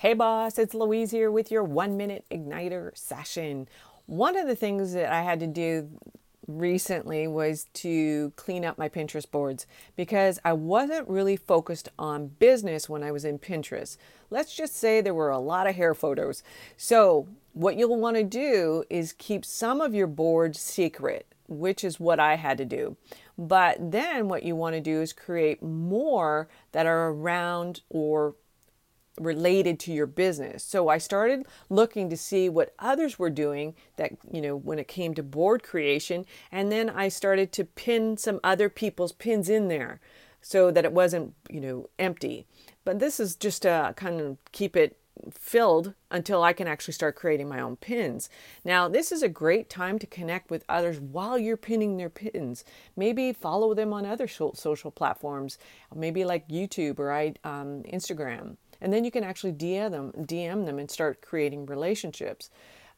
Hey, boss, it's Louise here with your one minute igniter session. One of the things that I had to do recently was to clean up my Pinterest boards because I wasn't really focused on business when I was in Pinterest. Let's just say there were a lot of hair photos. So, what you'll want to do is keep some of your boards secret, which is what I had to do. But then what you want to do is create more that are around or related to your business. So I started looking to see what others were doing that, you know, when it came to board creation. And then I started to pin some other people's pins in there so that it wasn't, you know, empty. But this is just to kind of keep it filled until I can actually start creating my own pins. Now, this is a great time to connect with others while you're pinning their pins. Maybe follow them on other social platforms, maybe like YouTube or um, Instagram. And then you can actually DM them, DM them and start creating relationships.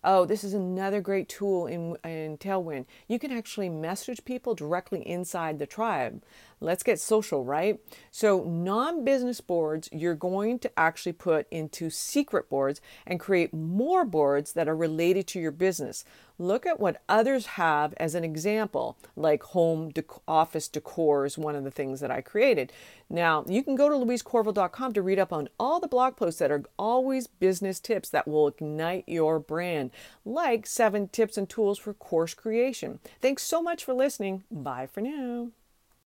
Oh, this is another great tool in, in Tailwind. You can actually message people directly inside the tribe. Let's get social, right? So, non business boards, you're going to actually put into secret boards and create more boards that are related to your business. Look at what others have as an example, like home dec- office decor is one of the things that I created. Now, you can go to louisecorville.com to read up on all the blog posts that are always business tips that will ignite your brand, like seven tips and tools for course creation. Thanks so much for listening. Bye for now.